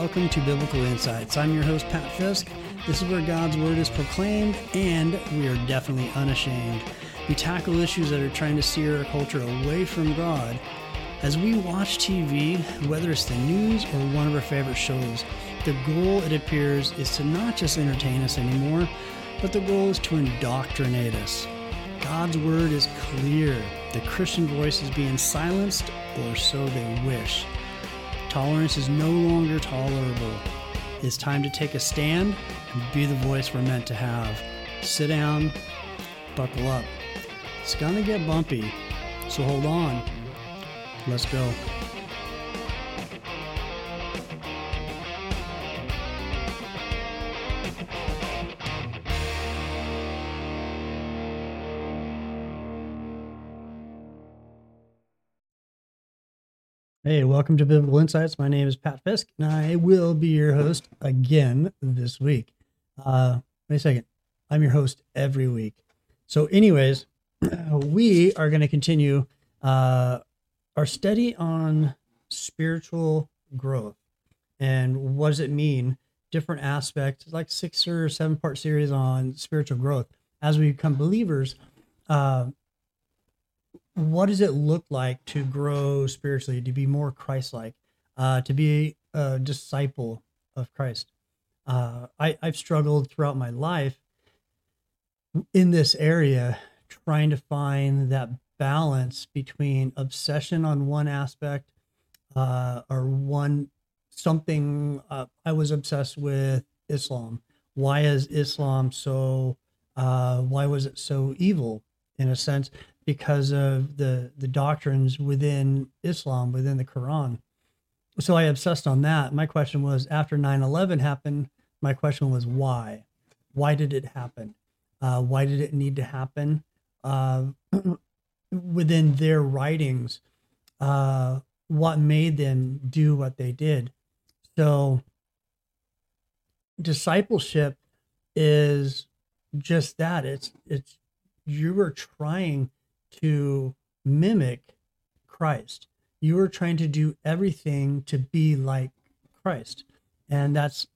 welcome to Biblical Insights. I'm your host, Pat Fisk. This is where God's Word is proclaimed, and we are definitely unashamed. We tackle issues that are trying to steer our culture away from God. As we watch TV, whether it's the news or one of our favorite shows, the goal, it appears, is to not just entertain us anymore, but the goal is to indoctrinate us. God's Word is clear. The Christian voice is being silenced, or so they wish. Tolerance is no longer tolerable. It's time to take a stand and be the voice we're meant to have. Sit down, buckle up. It's gonna get bumpy, so hold on. Let's go. Hey, welcome to Biblical Insights. My name is Pat Fisk, and I will be your host again this week. Uh, wait a second. I'm your host every week. So, anyways, we are going to continue uh, our study on spiritual growth and what does it mean? Different aspects, like six or seven part series on spiritual growth. As we become believers, uh, what does it look like to grow spiritually, to be more Christ-like, uh, to be a disciple of Christ? Uh, I, I've struggled throughout my life in this area, trying to find that balance between obsession on one aspect uh, or one something. Uh, I was obsessed with Islam. Why is Islam so? Uh, why was it so evil? In a sense, because of the the doctrines within Islam, within the Quran. So I obsessed on that. My question was after 9/11 happened, my question was why? Why did it happen? Uh, why did it need to happen? Uh, within their writings, uh, what made them do what they did? So discipleship is just that. It's it's you are trying to mimic Christ. You are trying to do everything to be like Christ. And that's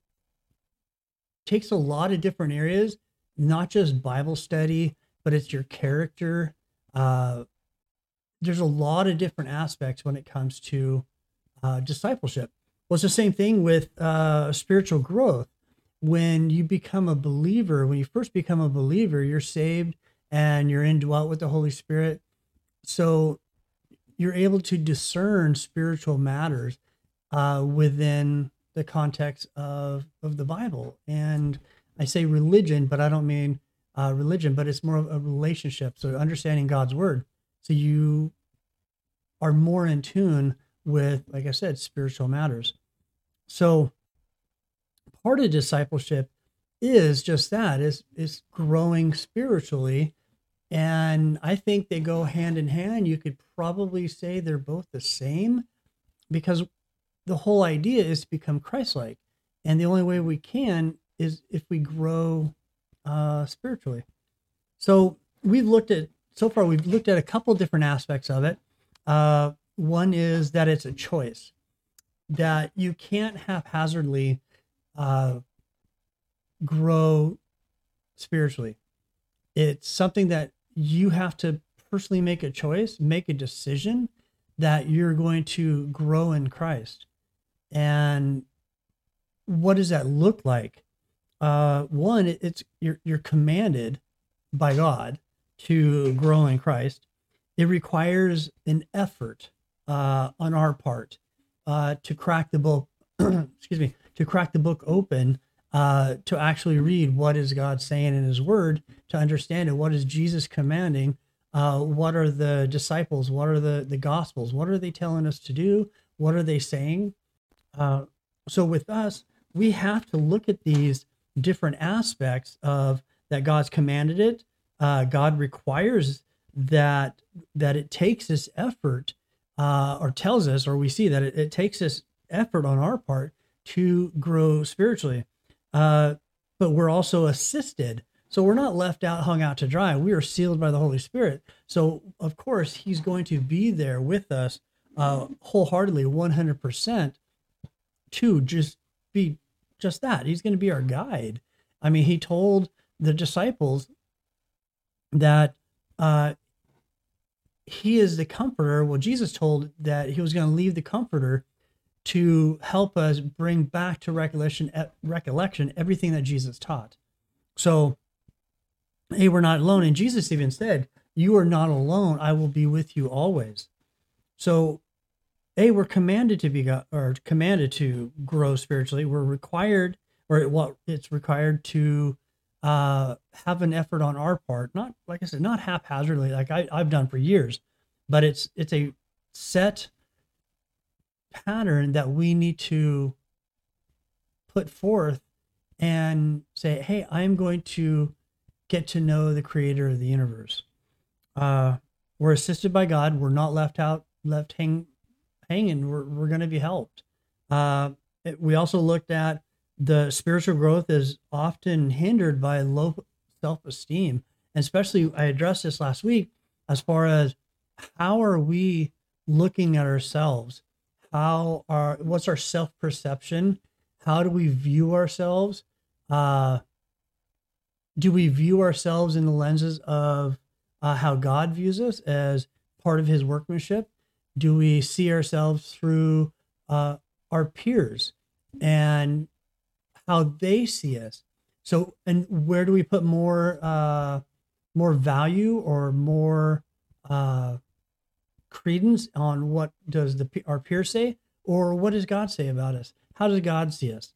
takes a lot of different areas, not just Bible study, but it's your character. Uh, there's a lot of different aspects when it comes to uh, discipleship. Well, it's the same thing with uh, spiritual growth. When you become a believer, when you first become a believer, you're saved and you're indwelt with the Holy Spirit. So you're able to discern spiritual matters uh, within the context of, of the Bible. And I say religion, but I don't mean uh, religion, but it's more of a relationship. So understanding God's word. So you are more in tune with, like I said, spiritual matters. So part of discipleship is just that is is growing spiritually. And i think they go hand in hand. You could probably say they're both the same because the whole idea is to become christ-like. And the only way we can is if we grow uh, spiritually. So we've looked at so far we've looked at a couple different aspects of it. Uh, one is that it's a choice that you can't haphazardly uh, grow spiritually. It's something that you have to personally make a choice, make a decision that you're going to grow in Christ. And what does that look like? Uh, one, it's you're you're commanded by God to grow in Christ. It requires an effort uh, on our part uh, to crack the book. excuse me, to crack the book open uh, to actually read what is God saying in His Word, to understand it. What is Jesus commanding? Uh, what are the disciples? What are the the Gospels? What are they telling us to do? What are they saying? Uh, so with us, we have to look at these different aspects of that God's commanded it. Uh, God requires that that it takes this effort, uh, or tells us, or we see that it, it takes this effort on our part to grow spiritually. Uh, but we're also assisted. So we're not left out, hung out to dry. We are sealed by the Holy Spirit. So, of course, He's going to be there with us uh, wholeheartedly, 100%, to just be just that. He's going to be our guide. I mean, he told the disciples that uh, he is the comforter. Well, Jesus told that he was going to leave the comforter to help us bring back to recollection recollection everything that Jesus taught. So, hey, we're not alone. And Jesus even said, "You are not alone. I will be with you always." So, a we're commanded to be God, or commanded to grow spiritually. We're required, or what it's required to uh, have an effort on our part. Not like I said, not haphazardly, like I, I've done for years, but it's it's a set pattern that we need to put forth and say, hey, I'm going to get to know the creator of the universe. Uh, we're assisted by God. We're not left out, left hang, hanging. We're, we're going to be helped. Uh, it, we also looked at the spiritual growth is often hindered by low self esteem. And especially, I addressed this last week as far as how are we looking at ourselves? How are, what's our self perception? How do we view ourselves? Uh, do we view ourselves in the lenses of uh, how God views us as part of his workmanship? Do we see ourselves through uh, our peers and how they see us? So, and where do we put more uh, more value or more uh, credence on what does the our peers say or what does God say about us? How does God see us?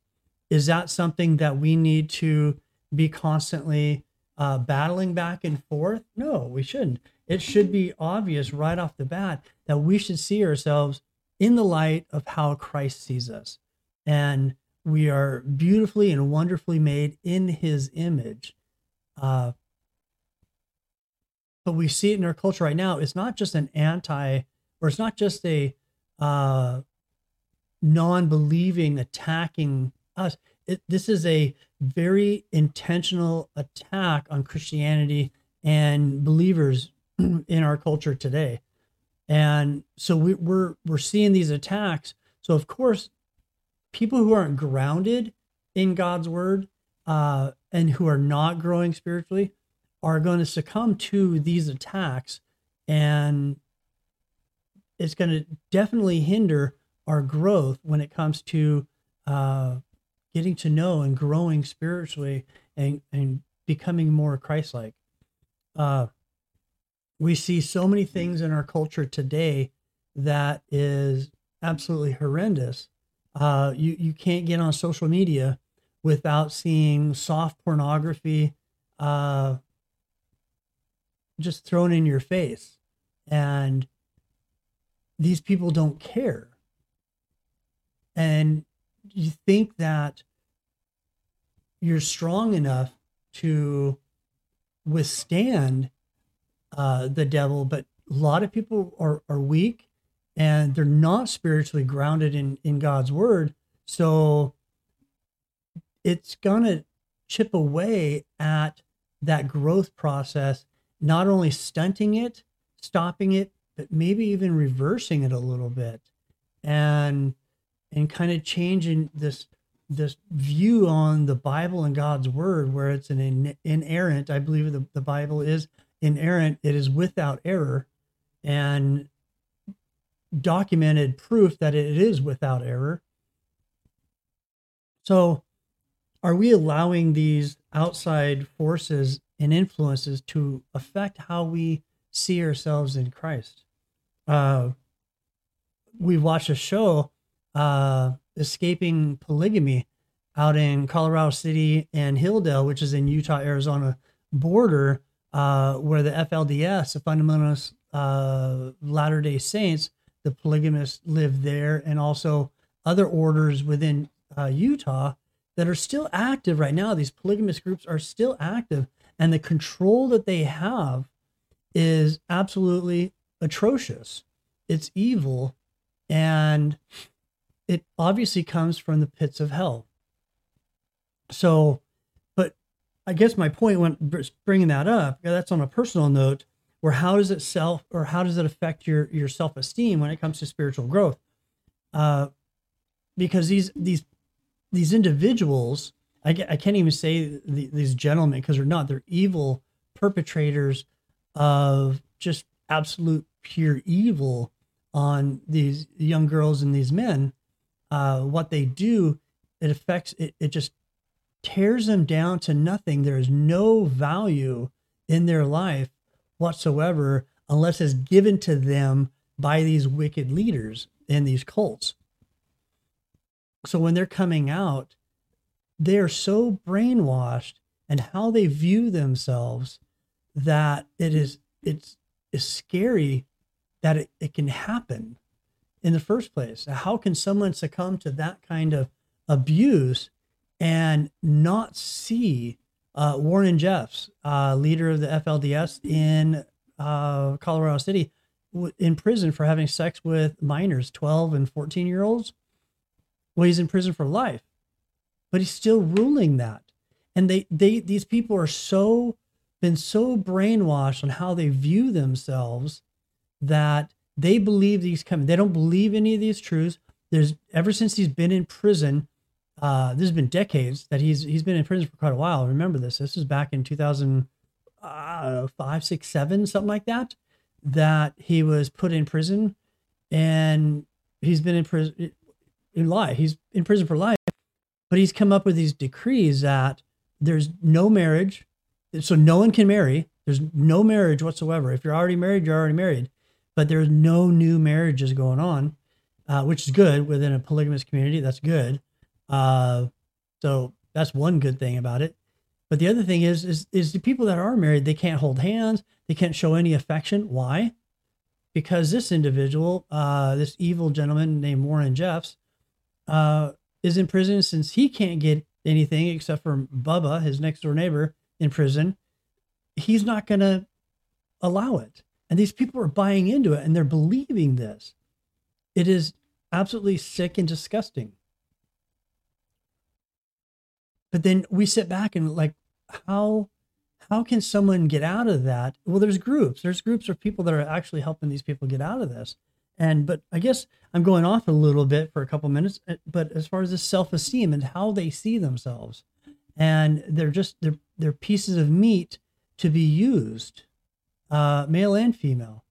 Is that something that we need to be constantly uh, battling back and forth? No, we shouldn't. It should be obvious right off the bat that we should see ourselves in the light of how Christ sees us. And we are beautifully and wonderfully made in his image. Uh, but we see it in our culture right now. It's not just an anti, or it's not just a uh, non believing attacking us. It, this is a very intentional attack on Christianity and believers in our culture today. And so we, we're we're seeing these attacks. So of course, people who aren't grounded in God's word uh, and who are not growing spiritually are going to succumb to these attacks, and it's going to definitely hinder our growth when it comes to uh, getting to know and growing spiritually and, and becoming more Christ-like. Uh, we see so many things in our culture today that is absolutely horrendous. Uh, you you can't get on social media without seeing soft pornography uh, just thrown in your face, and these people don't care and you think that you're strong enough to withstand uh, the devil, but a lot of people are, are weak and they're not spiritually grounded in, in God's word. So it's going to chip away at that growth process, not only stunting it, stopping it, but maybe even reversing it a little bit. And and kind of changing this this view on the Bible and God's word, where it's an in, inerrant. I believe the, the Bible is inerrant. It is without error, and documented proof that it is without error. So, are we allowing these outside forces and influences to affect how we see ourselves in Christ? Uh, we watched a show uh, escaping polygamy out in Colorado City and Hildale, which is in Utah Arizona border, uh, where the FLDS, the Fundamentalist uh, Latter Day Saints, the polygamists live there, and also other orders within uh, Utah that are still active right now. These polygamist groups are still active, and the control that they have is absolutely atrocious. It's evil, and it obviously comes from the pits of hell. So, but I guess my point when bringing that up, that's on a personal note, where how does it self or how does it affect your your self esteem when it comes to spiritual growth? Uh, because these these these individuals, I, I can't even say the, these gentlemen because they're not, they're evil perpetrators of just absolute pure evil on these young girls and these men. Uh, what they do, it affects, it, it just tears them down to nothing. There is no value in their life whatsoever unless it's given to them by these wicked leaders in these cults. So when they're coming out, they're so brainwashed and how they view themselves that it is it's is scary that it, it can happen in the first place. How can someone succumb to that kind of abuse and not see uh, Warren Jeffs, uh, leader of the FLDS in uh, Colorado City, in prison for having sex with minors, 12 and 14 year olds? Well, he's in prison for life, but he's still ruling that. And they, they, these people are so, been so brainwashed on how they view themselves that they believe these come, they don't believe any of these truths. There's ever since he's been in prison, uh, this has been decades that he's he's been in prison for quite a while. Remember this? This was back in 2005, six, seven, something like that. That he was put in prison, and he's been in prison in life. He's in prison for life, but he's come up with these decrees that there's no marriage, so no one can marry. There's no marriage whatsoever. If you're already married, you're already married, but there's no new marriages going on, uh, which is good within a polygamous community. That's good uh, so that's one good thing about it. But the other thing is, is, is the people that are married, they can't hold hands. They can't show any affection. Why? Because this individual, uh, this evil gentleman named Warren Jeffs, uh, is in prison since he can't get anything except for Bubba, his next door neighbor, in prison. He's not going to allow it. And these people are buying into it and they're believing this. It is absolutely sick and disgusting. But then we sit back and like, how how can someone get out of that? Well, there's groups. There's groups of people that are actually helping these people get out of this. And but I guess I'm going off a little bit for a couple minutes. Eh, but as far as the self-esteem and how they see themselves, and they're just they're they're pieces of meat to be used, uh, male and female,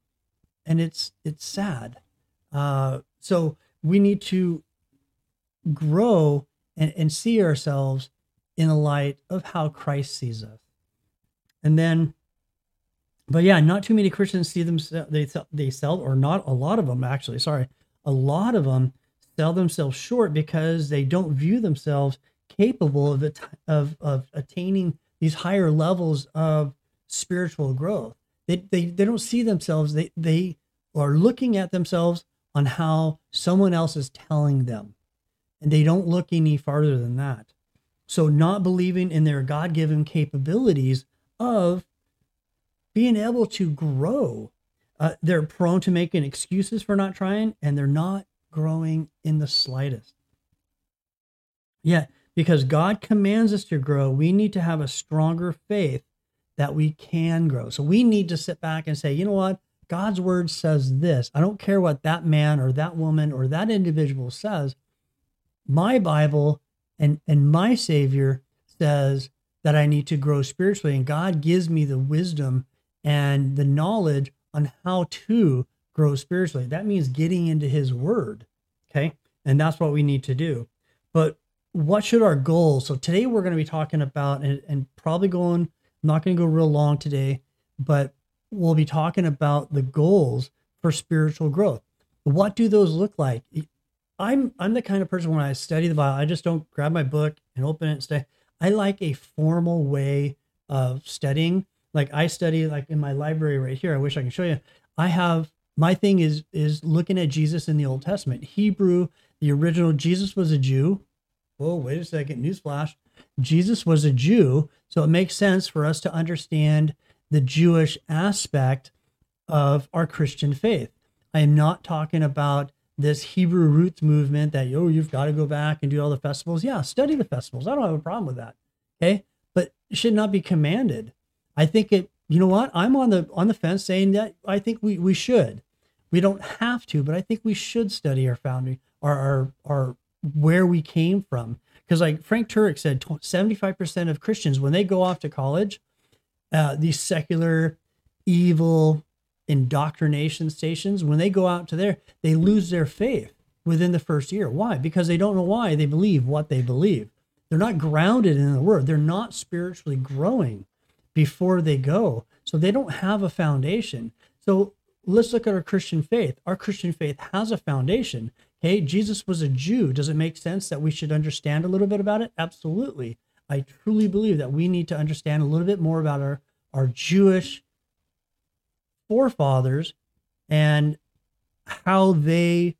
and it's it's sad. Uh, so we need to grow and, and see ourselves in the light of how Christ sees us. And then, but yeah, not too many Christians see them. They they sell, or not a lot of them actually. Sorry, a lot of them sell themselves short because they don't view themselves capable of of of attaining these higher levels of spiritual growth. They they they don't see themselves. They they are looking at themselves on how someone else is telling them, and they don't look any farther than that. So, not believing in their God given capabilities of being able to grow. Uh, they're prone to making excuses for not trying, and they're not growing in the slightest. Yeah, because God commands us to grow, we need to have a stronger faith that we can grow. So we need to sit back and say, you know what? God's word says this. I don't care what that man or that woman or that individual says. My Bible and and my savior says that I need to grow spiritually and God gives me the wisdom and the knowledge on how to grow spiritually. That means getting into his word. Okay? And that's what we need to do. But what should our goals? So today we're going to be talking about and, and probably going I'm not going to go real long today, but we'll be talking about the goals for spiritual growth. What do those look like? I'm I'm the kind of person when I study the Bible, I just don't grab my book and open it and stay. I like a formal way of studying. Like I study like in my library right here. I wish I can show you. I have my thing is is looking at Jesus in the Old Testament. Hebrew, the original Jesus was a Jew. Oh, wait a second, newsflash. Jesus was a Jew, so it makes sense for us to understand the Jewish aspect of our Christian faith. I am not talking about this Hebrew roots movement that oh you've got to go back and do all the festivals. Yeah, study the festivals. I don't have a problem with that. Okay, but it should not be commanded. I think it. You know what? I'm on the on the fence saying that I think we we should. We don't have to, but I think we should study our founding, our our, our where we came from, Because like Frank Turek said, 75% of Christians, when they go off to college, uh, these secular, evil indoctrination stations, when they go out to there, they lose their faith within the first year. Why? Because they don't know why they believe what they believe. They're not grounded in the word. They're not spiritually growing before they go. So they don't have a foundation. So let's look at our Christian faith. Our Christian faith has a foundation. Hey, Jesus was a Jew. Does it make sense that we should understand a little bit about it? Absolutely. I truly believe that we need to understand a little bit more about our, our Jewish forefathers and how they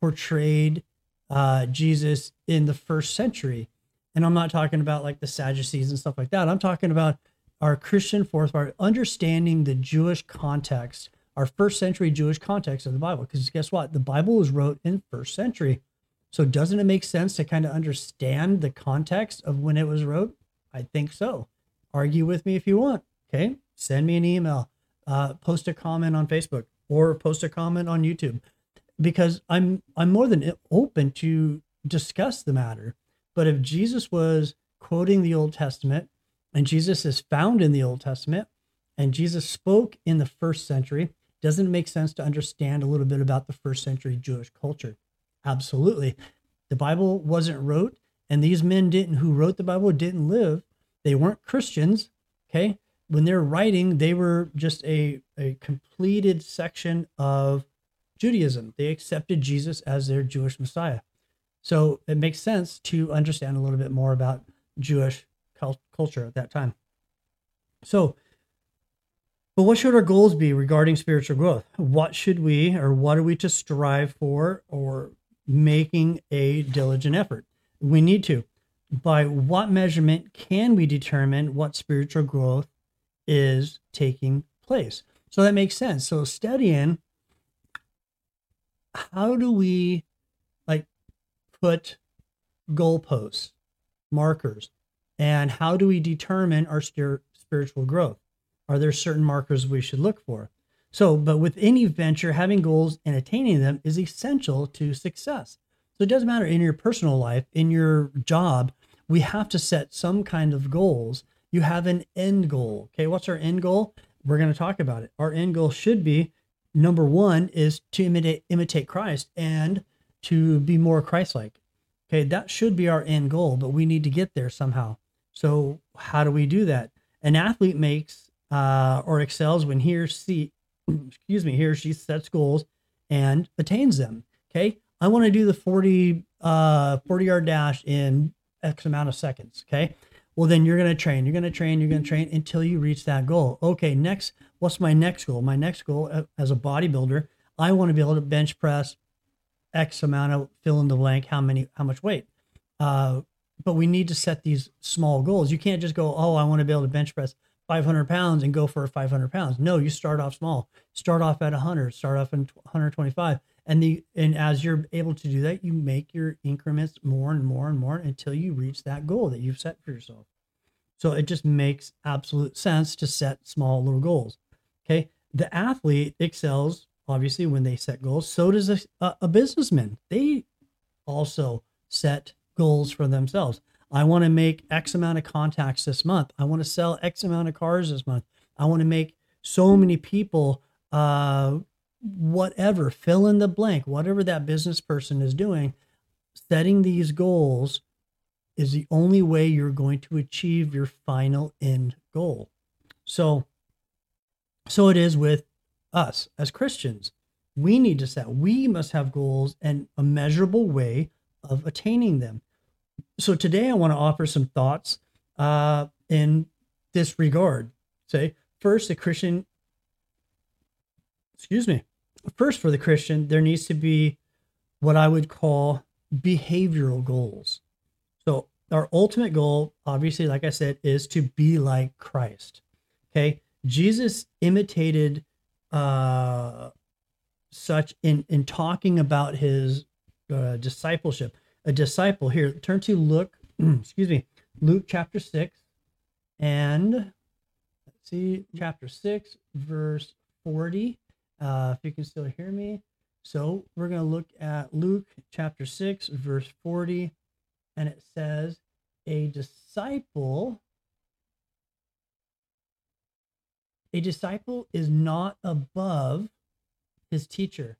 portrayed uh, Jesus in the first century. And I'm not talking about like the Sadducees and stuff like that. I'm talking about our Christian forefathers understanding the Jewish context our first century Jewish context of the Bible. Because guess what? The Bible was wrote in first century. So doesn't it make sense to kind of understand the context of when it was wrote? I think so. Argue with me if you want. Okay. Send me an email, uh, post a comment on Facebook or post a comment on YouTube because I'm I'm more than open to discuss the matter. But if Jesus was quoting the Old Testament and Jesus is found in the Old Testament and Jesus spoke in the first century, doesn't make sense to understand a little bit about the first century Jewish culture? Absolutely. The Bible wasn't wrote, and these men didn't who wrote the Bible didn't live. They weren't Christians. Okay. When they're writing, they were just a, a completed section of Judaism. They accepted Jesus as their Jewish Messiah. So it makes sense to understand a little bit more about Jewish culture at that time. So but what should our goals be regarding spiritual growth? What should we, or what are we to strive for, or making a diligent effort? We need to. By what measurement can we determine what spiritual growth is taking place? So that makes sense. So studying, how do we like put goalposts, markers, and how do we determine our spiritual growth? Are there certain markers we should look for? So, but with any venture, having goals and attaining them is essential to success. So it doesn't matter in your personal life, in your job, we have to set some kind of goals. You have an end goal. Okay, what's our end goal? We're going to talk about it. Our end goal should be number one is to imitate, imitate Christ and to be more Christ like. Okay, that should be our end goal, but we need to get there somehow. So, how do we do that? An athlete makes uh, or excels when he or she, excuse me, he or she sets goals and attains them. Okay. I want to do the 40, uh, 40 yard dash in X amount of seconds. Okay. Well, then you're going to train, you're going to train, you're going to train until you reach that goal. Okay. Next, what's my next goal? My next goal uh, as a bodybuilder, I want to be able to bench press X amount of fill in the blank, how many, how much weight. Uh, but we need to set these small goals. You can't just go, oh, I want to be able to bench press 500 pounds and go for 500 pounds. No, you start off small. Start off at 100. Start off in 125. And the and as you're able to do that, you make your increments more and more and more until you reach that goal that you've set for yourself. So it just makes absolute sense to set small little goals. Okay, the athlete excels obviously when they set goals. So does a, a businessman. They also set goals for themselves. I want to make X amount of contacts this month. I want to sell X amount of cars this month. I want to make so many people, uh, whatever, fill in the blank, whatever that business person is doing. Setting these goals is the only way you're going to achieve your final end goal. So, so it is with us as Christians. We need to set, we must have goals and a measurable way of attaining them so today I want to offer some thoughts uh, in this regard. Say, first, the Christian, excuse me, first for the Christian, there needs to be what I would call behavioral goals. So our ultimate goal, obviously, like I said, is to be like Christ. Okay. Jesus imitated uh, such in, in talking about his uh, discipleship a disciple. Here, turn to Luke, excuse me, Luke chapter 6 and let's see, chapter 6, verse 40. Uh, if you can still hear me. So we're going to look at Luke chapter 6, verse 40. and it says, a disciple. A disciple is not above his teacher,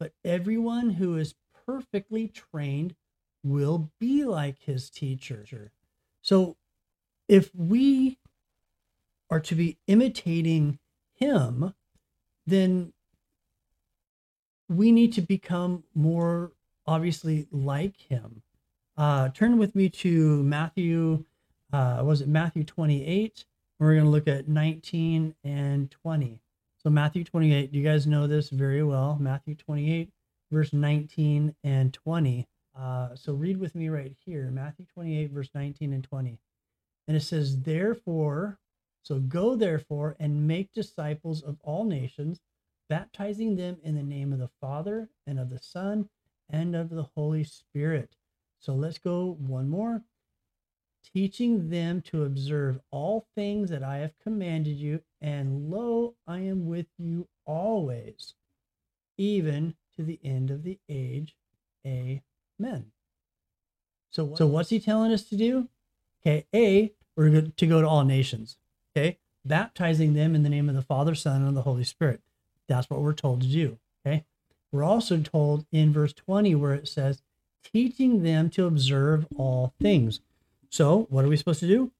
but everyone who is perfectly trained will be like his teacher. So if we are to be imitating him, then we need to become more obviously like him. Uh, turn with me to Matthew, uh, was it Matthew 28? We're going to look at 19 and 20. So, Matthew 28, you guys know this very well. Matthew 28, verse 19 and 20. Uh, so, read with me right here Matthew 28, verse 19 and 20. And it says, Therefore, so go therefore and make disciples of all nations, baptizing them in the name of the Father and of the Son and of the Holy Spirit. So let's go one more. Teaching them to observe all things that I have commanded you, and lo, I am with you always, even to the end of the age. Amen. So, so what's he telling us to do? Okay, A, we're good to go to all nations. Okay, baptizing them in the name of the Father, Son, and the Holy Spirit. That's what we're told to do. Okay, we're also told in verse 20 where it says, teaching them to observe all things. So, what are we supposed to do?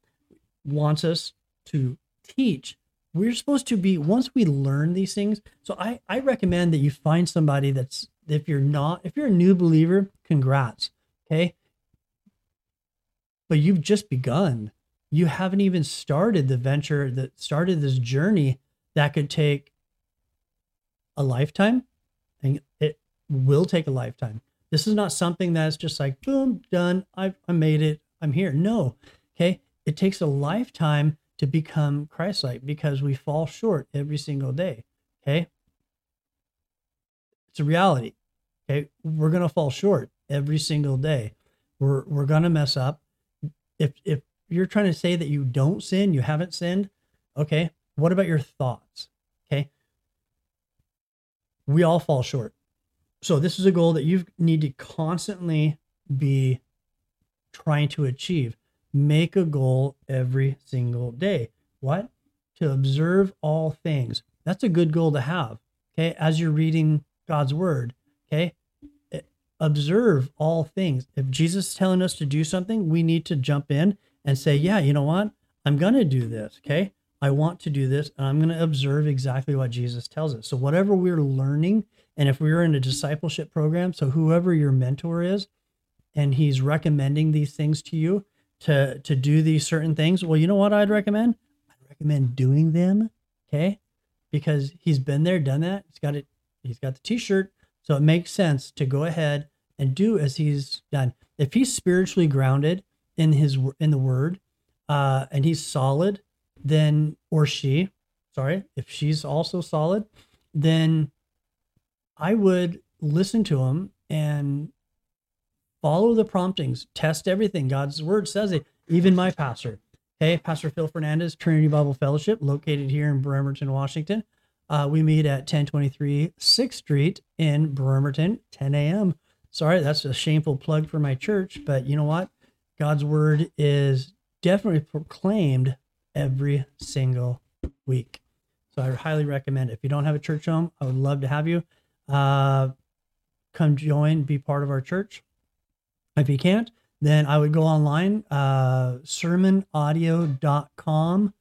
Wants us to teach. We're supposed to be, once we learn these things. So, I, I recommend that you find somebody that's, if you're not, if you're a new believer, congrats. Okay. But you've just begun. You haven't even started the venture that started this journey that could take a lifetime and it will take a lifetime. This is not something that's just like, boom, done. I've I made it. I'm here. No. Okay. It takes a lifetime to become Christ like because we fall short every single day. Okay. It's a reality. Okay. We're going to fall short every single day. We're, we're to mess up. If, if you're trying to say that you don't sin, you haven't sinned, okay. What about your thoughts? Okay. We all fall short. So this is a goal that you need to constantly be trying to achieve. Make a goal every single day. What? To observe all things. That's a good goal to have. Okay. As you're reading God's word. Okay. Observe all things. If Jesus is telling us to do something, we need to jump in and say, yeah, you know what? I'm going to do this. Okay. I want to do this and I'm going to observe exactly what Jesus tells us. So, whatever we're learning, and if we're in a discipleship program, so whoever your mentor is, and he's recommending these things to you to, to do these certain things, well, you know what I'd recommend? I'd recommend doing them. Okay. Because he's been there, done that. He's got it. He's got the t shirt. So, it makes sense to go ahead and do as he's done. If he's spiritually grounded in his in the word, uh, and he's solid, then, or she, sorry, if she's also solid, then I would listen to him and follow the promptings, test everything. God's word says it. Even my pastor, hey, Pastor Phil Fernandes, Trinity Bible Fellowship, located here in Bremerton, Washington. Uh, we meet at 1023 6th Street in Bremerton, 10 a.m. Sorry, that's a shameful plug for my church, but you know what? God's word is definitely proclaimed every single week. So I highly recommend it. If you don't have a church home, I would love to have you. Uh, come join, be part of our church. If you can't, then I would go online, uh, sermonaudio.com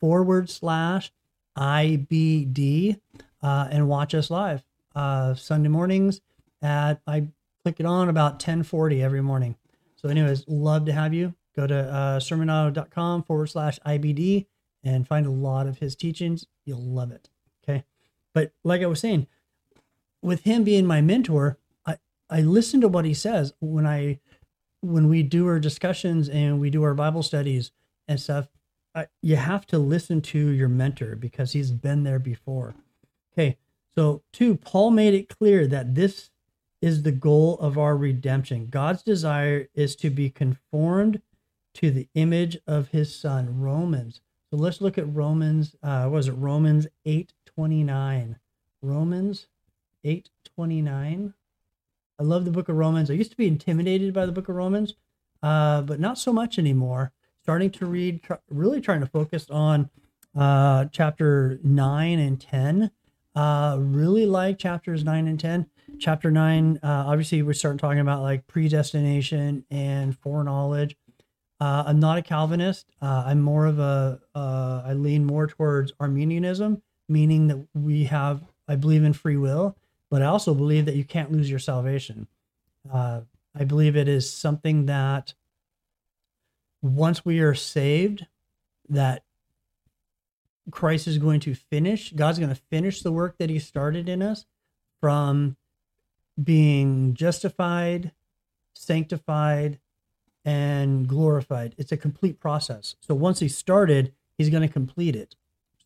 forward slash IBD uh, and watch us live uh, Sunday mornings at, I click it on about 1040 every morning. So anyways, love to have you go to uh, sermonaudio.com forward slash IBD and find a lot of his teachings. You'll love it. Okay. But like I was saying, with him being my mentor, I, I listen to what he says when I, when we do our discussions and we do our Bible studies and stuff, I, you have to listen to your mentor because he's been there before. Okay. So two, Paul made it clear that this is the goal of our redemption. God's desire is to be conformed to the image of his son, Romans. So let's look at Romans, uh, was it Romans 8.29? Romans 8.29. I love the book of Romans. I used to be intimidated by the book of Romans. uh, but not so much anymore. Starting to read, tr- really trying to focus on uh, chapter 9 and 10. Uh, really like chapters 9 and 10. Chapter 9, uh, obviously, we're starting talking about like predestination and foreknowledge. Uh, I'm not a Calvinist. Uh, I'm more of a. Uh, I lean more towards Arminianism, meaning that we have, I believe in free will, but I also believe that you can't lose your salvation. Uh, I believe it is something that once we are saved, that Christ is going to finish, God's going to finish the work that he started in us from being justified, sanctified, and glorified. It's a complete process. So once he started, he's going to complete it.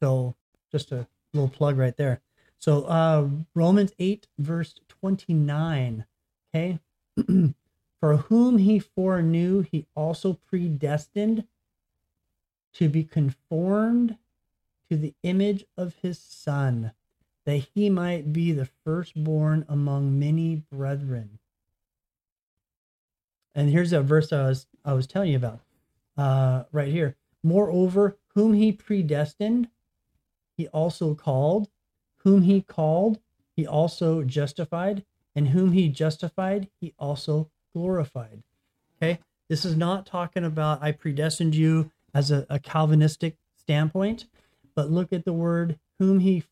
So just a little plug right there. So uh Romans 8 verse 29, okay? For whom he foreknew, he also predestined to be conformed to the image of his son, that he might be the firstborn among many brethren. And here's a verse I was I was telling you about uh, right here. Moreover, whom he predestined, he also called. Whom he called, he also justified. And whom he justified, he also glorified. Okay. This is not talking about I predestined you as a, a Calvinistic standpoint, but look at the word whom he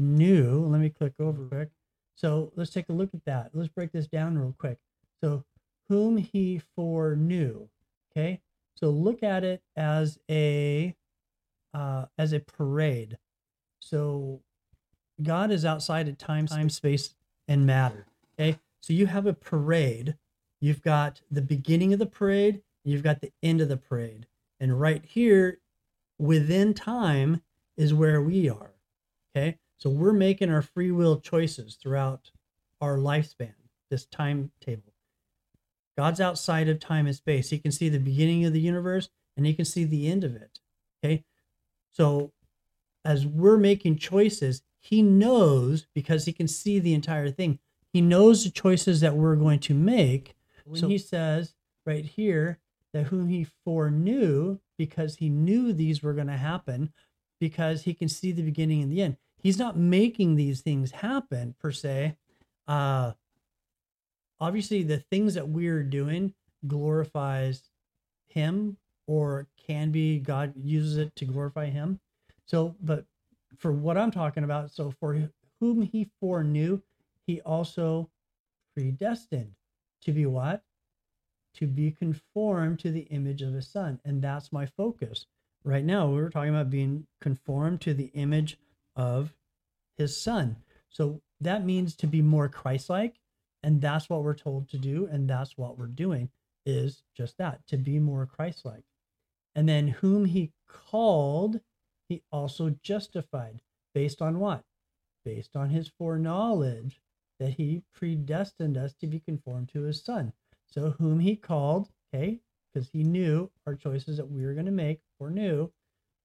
foreknew. Let me click over quick. So let's take a look at that. Let's break this down real quick. So whom he foreknew. Okay, so look at it as a uh, as a parade. So God is outside of time, time, space, and matter. Okay, so you have a parade. You've got the beginning of the parade. You've got the end of the parade, and right here, within time, is where we are. Okay, so we're making our free will choices throughout our lifespan, this timetable. God's outside of time and space. He can see the beginning of the universe and he can see the end of it. Okay. So as we're making choices, he knows because he can see the entire thing. He knows the choices that we're going to make. When so, he says right here that whom he foreknew, because he knew these were going to happen, because he can see the beginning and the end. He's not making these things happen per se. Uh, obviously the things that we're doing glorifies him or can be god uses it to glorify him. So but for what i'm talking about so for whom he foreknew he also predestined to be what? To be conformed to the image of his son. And that's my focus. Right now we were talking about being conformed to the image of his son so that means to be more christ-like and that's what we're told to do. And that's what we're doing is just that to be more Christ like. And then whom he called, he also justified. Based on what? Based on his foreknowledge that he predestined us to be conformed to his son. So whom he called, okay, because he knew our choices that we were going to make or knew,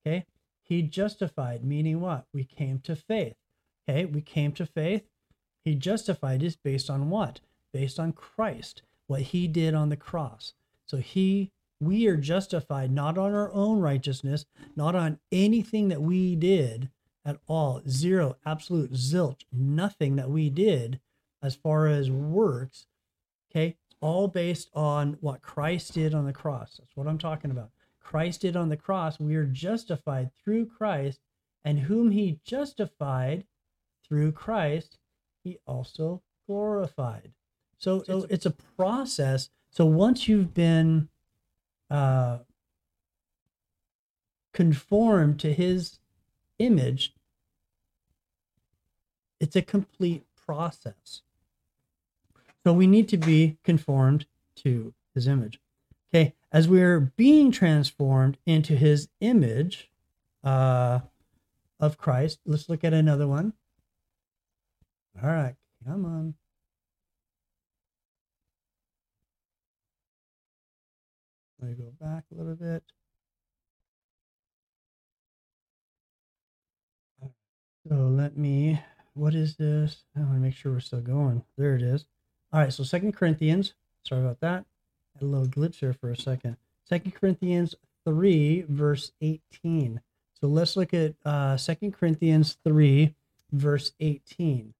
okay, he justified, meaning what? We came to faith. Okay, we came to faith he justified is based on what? Based on Christ, what he did on the cross. So he we are justified not on our own righteousness, not on anything that we did at all. Zero, absolute zilch, nothing that we did as far as works. Okay, all based on what Christ did on the cross. That's what I'm talking about. Christ did on the cross. We are justified through Christ, and whom he justified through Christ, he also glorified. So, so it's a process. So once you've been uh, conformed to his image, it's a complete process. So we need to be conformed to his image. Okay, as we're being transformed into his image uh, of Christ, let's look at another one. All right, come on. Let me go back a little bit. So let me, what is this? I want to make sure we're still going. There it is. All right, so Second Corinthians, sorry about that. A little glitch here for a second. Second Corinthians 3, verse 18. So let's look at uh, 2 Corinthians 3, verse 18.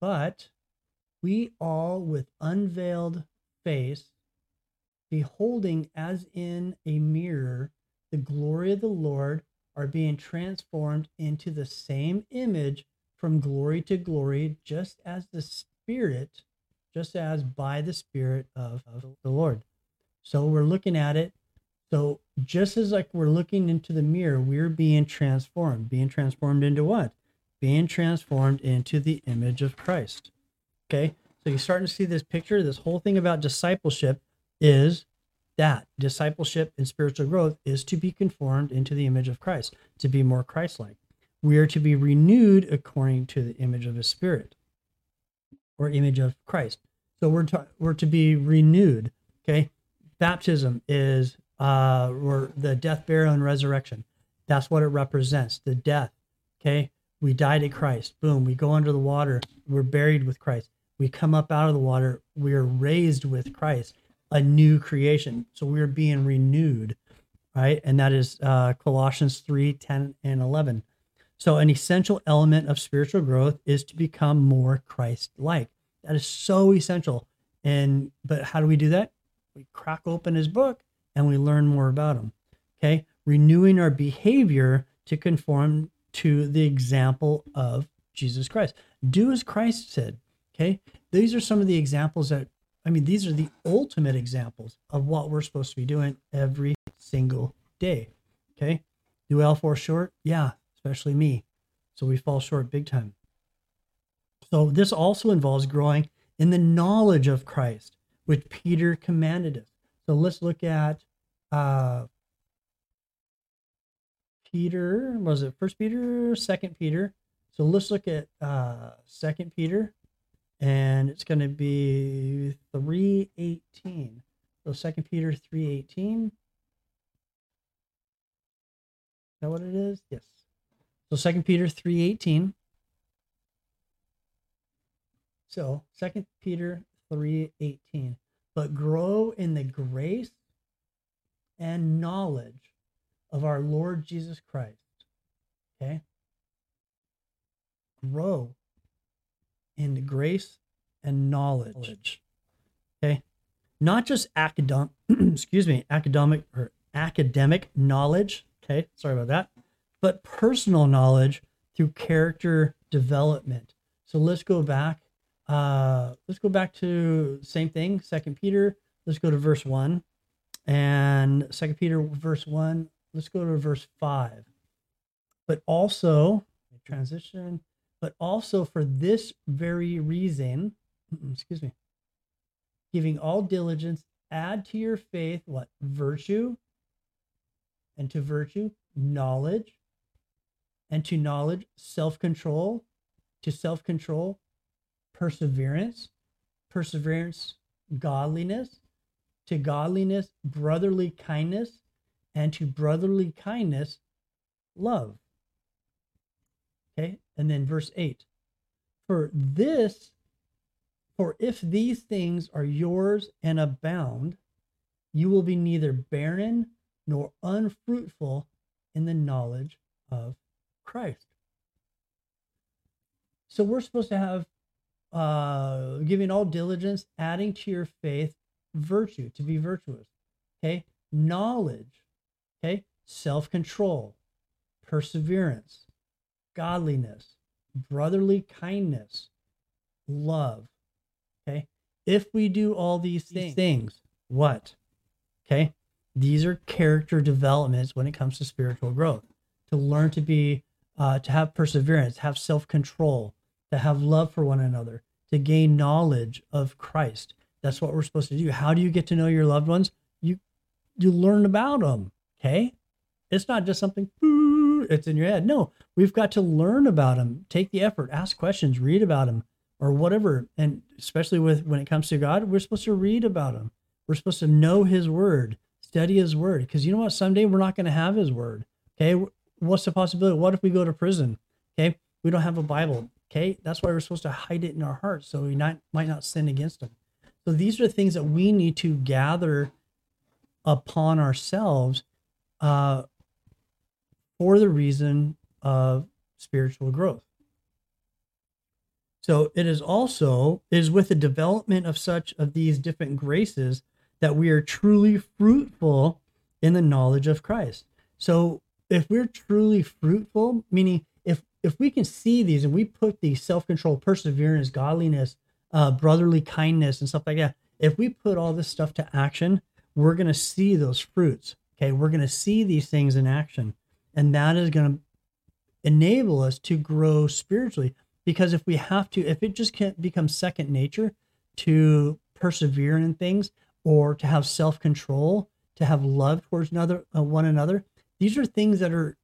But we all with unveiled face, beholding as in a mirror the glory of the Lord, are being transformed into the same image from glory to glory, just as the Spirit, just as by the Spirit of, of the Lord. So we're looking at it. So just as like we're looking into the mirror, we're being transformed. Being transformed into what? Being transformed into the image of Christ. Okay. So you're starting to see this picture. This whole thing about discipleship is that discipleship and spiritual growth is to be conformed into the image of Christ, to be more Christ like. We are to be renewed according to the image of his spirit or image of Christ. So we're to, we're to be renewed. Okay. Baptism is uh we're the death, burial, and resurrection. That's what it represents. The death. Okay. We died at Christ. Boom. We go under the water. We're buried with Christ. We come up out of the water. We are raised with Christ a new creation. So we're being renewed, right? And that is uh, Colossians 3 10 and 11. So, an essential element of spiritual growth is to become more Christ like. That is so essential. And, but how do we do that? We crack open his book and we learn more about him. Okay. Renewing our behavior to conform to the example of Jesus Christ. Do as Christ said. Okay. These are some of the examples that I mean, these are the ultimate examples of what we're supposed to be doing every single day. Okay. Do L fall short? Yeah, especially me. So we fall short big time. So this also involves growing in the knowledge of Christ, which Peter commanded us. So let's look at uh Peter, was it first Peter, second Peter? So let's look at uh second Peter and it's going to be 318 so second peter 318 is that what it is? Yes. So second peter 318 so second peter 318 but grow in the grace and knowledge of our lord jesus christ okay grow in the grace and knowledge. Okay. Not just academic, excuse me, academic or academic knowledge. Okay. Sorry about that. But personal knowledge through character development. So let's go back. Uh, let's go back to same thing. Second Peter. Let's go to verse one, and Second Peter verse one. Let's go to verse five. But also transition but also for this very reason, excuse me, giving all diligence, add to your faith what? Virtue, and to virtue, knowledge, and to knowledge, self control, to self control, perseverance, perseverance, godliness, to godliness, brotherly kindness, and to brotherly kindness, love. Okay. And then verse 8 For this, for if these things are yours and abound, you will be neither barren nor unfruitful in the knowledge of Christ. So we're supposed to have uh, giving all diligence, adding to your faith virtue, to be virtuous. Okay. Knowledge. Okay. Self control, perseverance, godliness, brotherly kindness, love. Okay. If we do all these things, things, what? Okay. These are character developments when it comes to spiritual growth. To learn to be, uh, to have perseverance, have self control, to have love for one another, to gain knowledge of Christ. That's what we're supposed to do. How do you get to know your loved ones? You you learn about them. Okay. It's not just something it's in your head. No, we've got to learn about them, take the effort, ask questions, read about them, or whatever. And especially with when it comes to God, we're supposed to read about him. We're supposed to know his word, study his word. Because you know what? Someday we're not going to have his word. Okay. What's the possibility? What if we go to prison? Okay. We don't have a Bible. Okay. That's why we're supposed to hide it in our hearts so we not, might not sin against him. So these are things that we need to gather upon ourselves uh, for the reason of spiritual growth. So it is also it is with the development of such of these different graces that we are truly fruitful in the knowledge of Christ. So if we're truly fruitful, meaning if we can see these and we put the self-control, perseverance, godliness, uh, brotherly kindness, and stuff like that, if we put all this stuff to action, we're going to see those fruits. Okay, we're going to see these things in action, and that is going to enable us to grow spiritually. Because if we have to, if it just can't become second nature to persevere in things or to have self-control, to have love towards another, uh, one another, these are things that are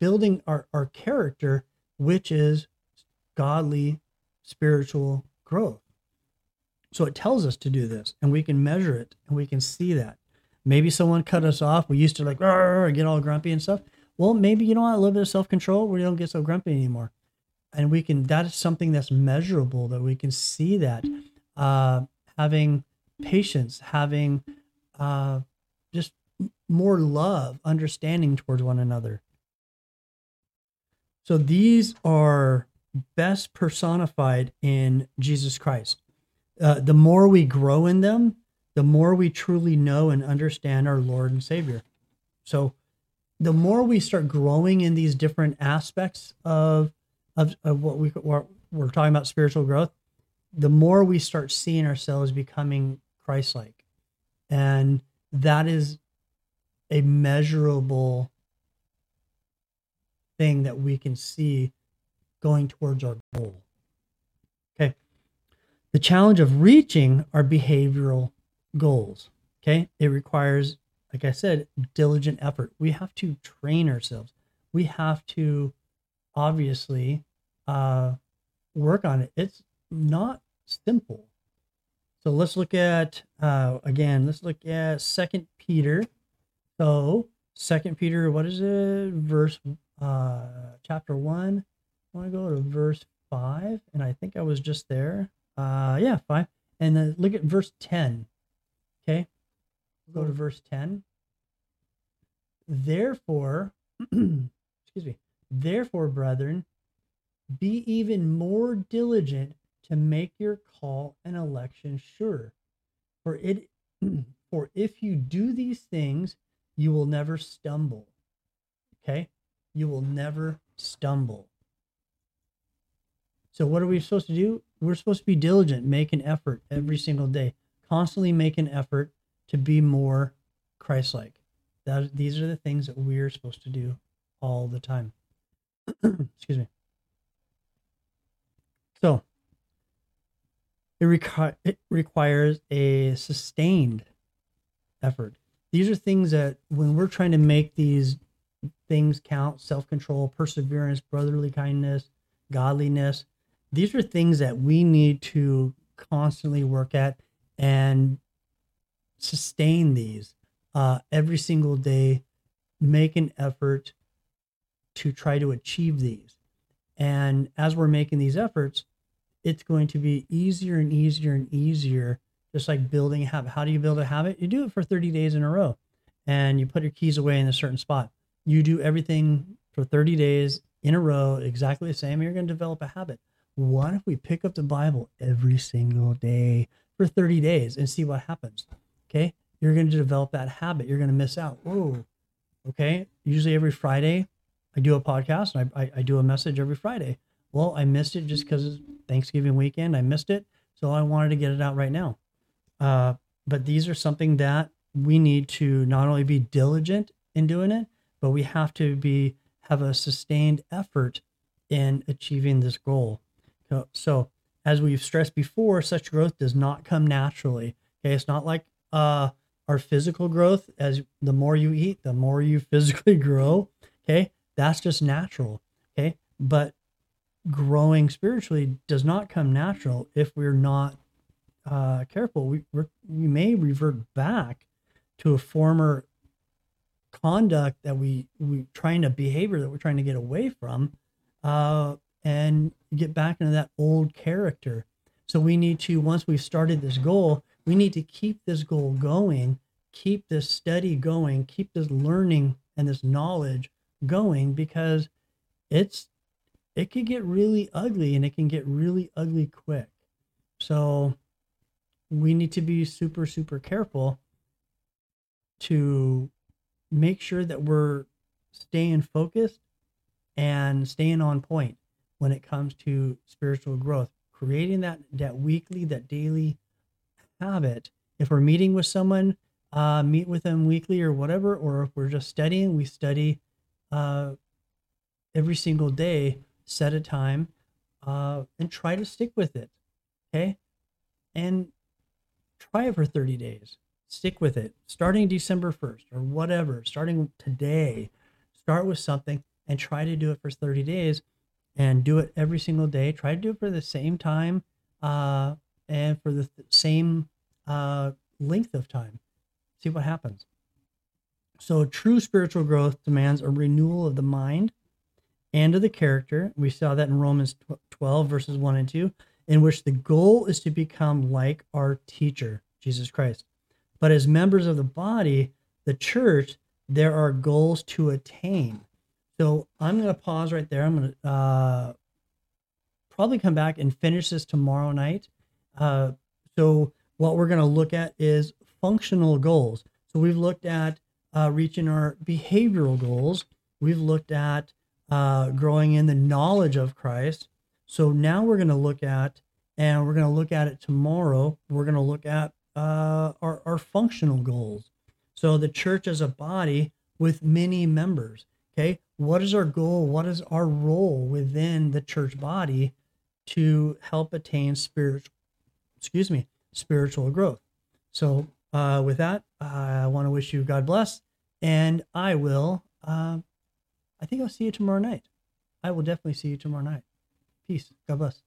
building our, our character, which is godly spiritual growth. So it tells us to do this and we can measure it and we can see that. Maybe someone cut us off. We used to like get all grumpy and stuff. Well, maybe you know a little bit of self control. We don't get so grumpy anymore, and we can. That is something that's measurable that we can see that uh, having patience, having uh, just more love, understanding towards one another. So these are best personified in Jesus Christ. Uh, the more we grow in them, the more we truly know and understand our Lord and Savior. So the more we start growing in these different aspects of of, of what we what we're talking about spiritual growth, the more we start seeing ourselves becoming Christ-like, and that is a measurable thing that we can see going towards our goal. Okay. The challenge of reaching our behavioral goals. Okay. It requires, like I said, diligent effort. We have to train ourselves. We have to obviously uh, work on it. It's not simple. So let's look at uh, again. Let's look at Second Peter so, Second Peter, what is it? Verse, uh, chapter one. I want to go to verse five, and I think I was just there. Uh, yeah, five. And then look at verse ten. Okay, go to verse ten. Therefore, excuse me. Therefore, brethren, be even more diligent to make your call and election sure. For it, for if you do these things, you will never stumble. Okay? You will never stumble. So, what are we supposed to do? We're supposed to be diligent, make an effort every single day, constantly make an effort to be more Christ like. These are the things that we're supposed to do all the time. Excuse me. So, it, requ- it requires a sustained effort these are things that when we're trying to make these things count self-control perseverance brotherly kindness godliness these are things that we need to constantly work at and sustain these uh, every single day make an effort to try to achieve these and as we're making these efforts it's going to be easier and easier and easier just like building a habit. How do you build a habit? You do it for 30 days in a row and you put your keys away in a certain spot. You do everything for 30 days in a row, exactly the same. You're going to develop a habit. What if we pick up the Bible every single day for 30 days and see what happens? Okay. You're going to develop that habit. You're going to miss out. Whoa. Okay. Usually every Friday, I do a podcast and I, I, I do a message every Friday. Well, I missed it just because it's Thanksgiving weekend. I missed it. So I wanted to get it out right now. Uh, but these are something that we need to not only be diligent in doing it, but we have to be have a sustained effort in achieving this goal. So, so as we've stressed before, such growth does not come naturally. Okay, it's not like uh, our physical growth. As the more you eat, the more you physically grow. Okay, that's just natural. Okay, but growing spiritually does not come natural if we're not uh, careful, we we may revert back to a former conduct that we we trying to behavior that we're trying to get away from, uh, and get back into that old character. So we need to once we've started this goal, we need to keep this goal going, keep this study going, keep this learning and this knowledge going because it's it could get really ugly and it can get really ugly quick. So we need to be super super careful to make sure that we're staying focused and staying on point when it comes to spiritual growth. Creating that that weekly that daily habit. If we're meeting with someone uh, meet with them weekly or whatever or if we're just studying we study uh, every single day set a time uh, and try to stick with it okay? And try it for 30 days stick with it starting december 1st or whatever starting today start with something and try to do it for 30 days and do it every single day. Try to do it for the same time uh, and for the th- same uh, length of time. See what happens. So, true spiritual growth demands a renewal of the mind and of the character. We saw that in Romans 12, verses 1 and 2, in which the goal is to become like our teacher, Jesus Christ. But as members of the body, the church, there are goals to attain. So I'm going to pause right there. I'm going to uh, probably come back and finish this tomorrow night. Uh, so what we're going to look at is functional goals. So we've looked at uh, reaching our behavioral goals. We've looked at uh, growing in the knowledge of Christ. So now we're going to look at, and we're going to look at it tomorrow. We're going to look at uh, our, our functional goals. So the church as a body with many members. Okay. What is our goal? What is our role within the church body to help attain spiritual, excuse me, spiritual growth? So, uh, with that, I want to wish you God bless, and I will. Uh, I think I'll see you tomorrow night. I will definitely see you tomorrow night. Peace. God bless.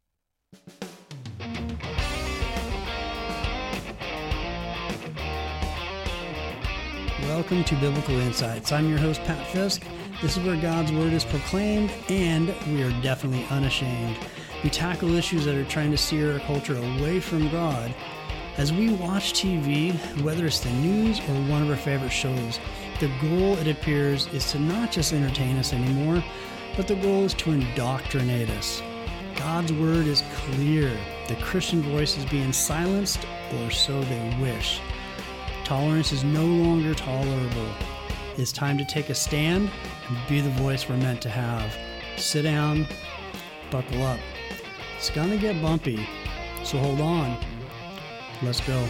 Welcome to Biblical Insights. I'm your host, Pat Fisk. This is where God's Word is proclaimed, and we are definitely unashamed. We tackle issues that are trying to steer our culture away from God. As we watch TV, whether it's the news or one of our favorite shows, the goal, it appears, is to not just entertain us anymore, but the goal is to indoctrinate us. God's Word is clear. The Christian voice is being silenced, or so they wish. Tolerance is no longer tolerable. It's time to take a stand and be the voice we're meant to have. Sit down, buckle up. It's gonna get bumpy, so hold on. Let's go.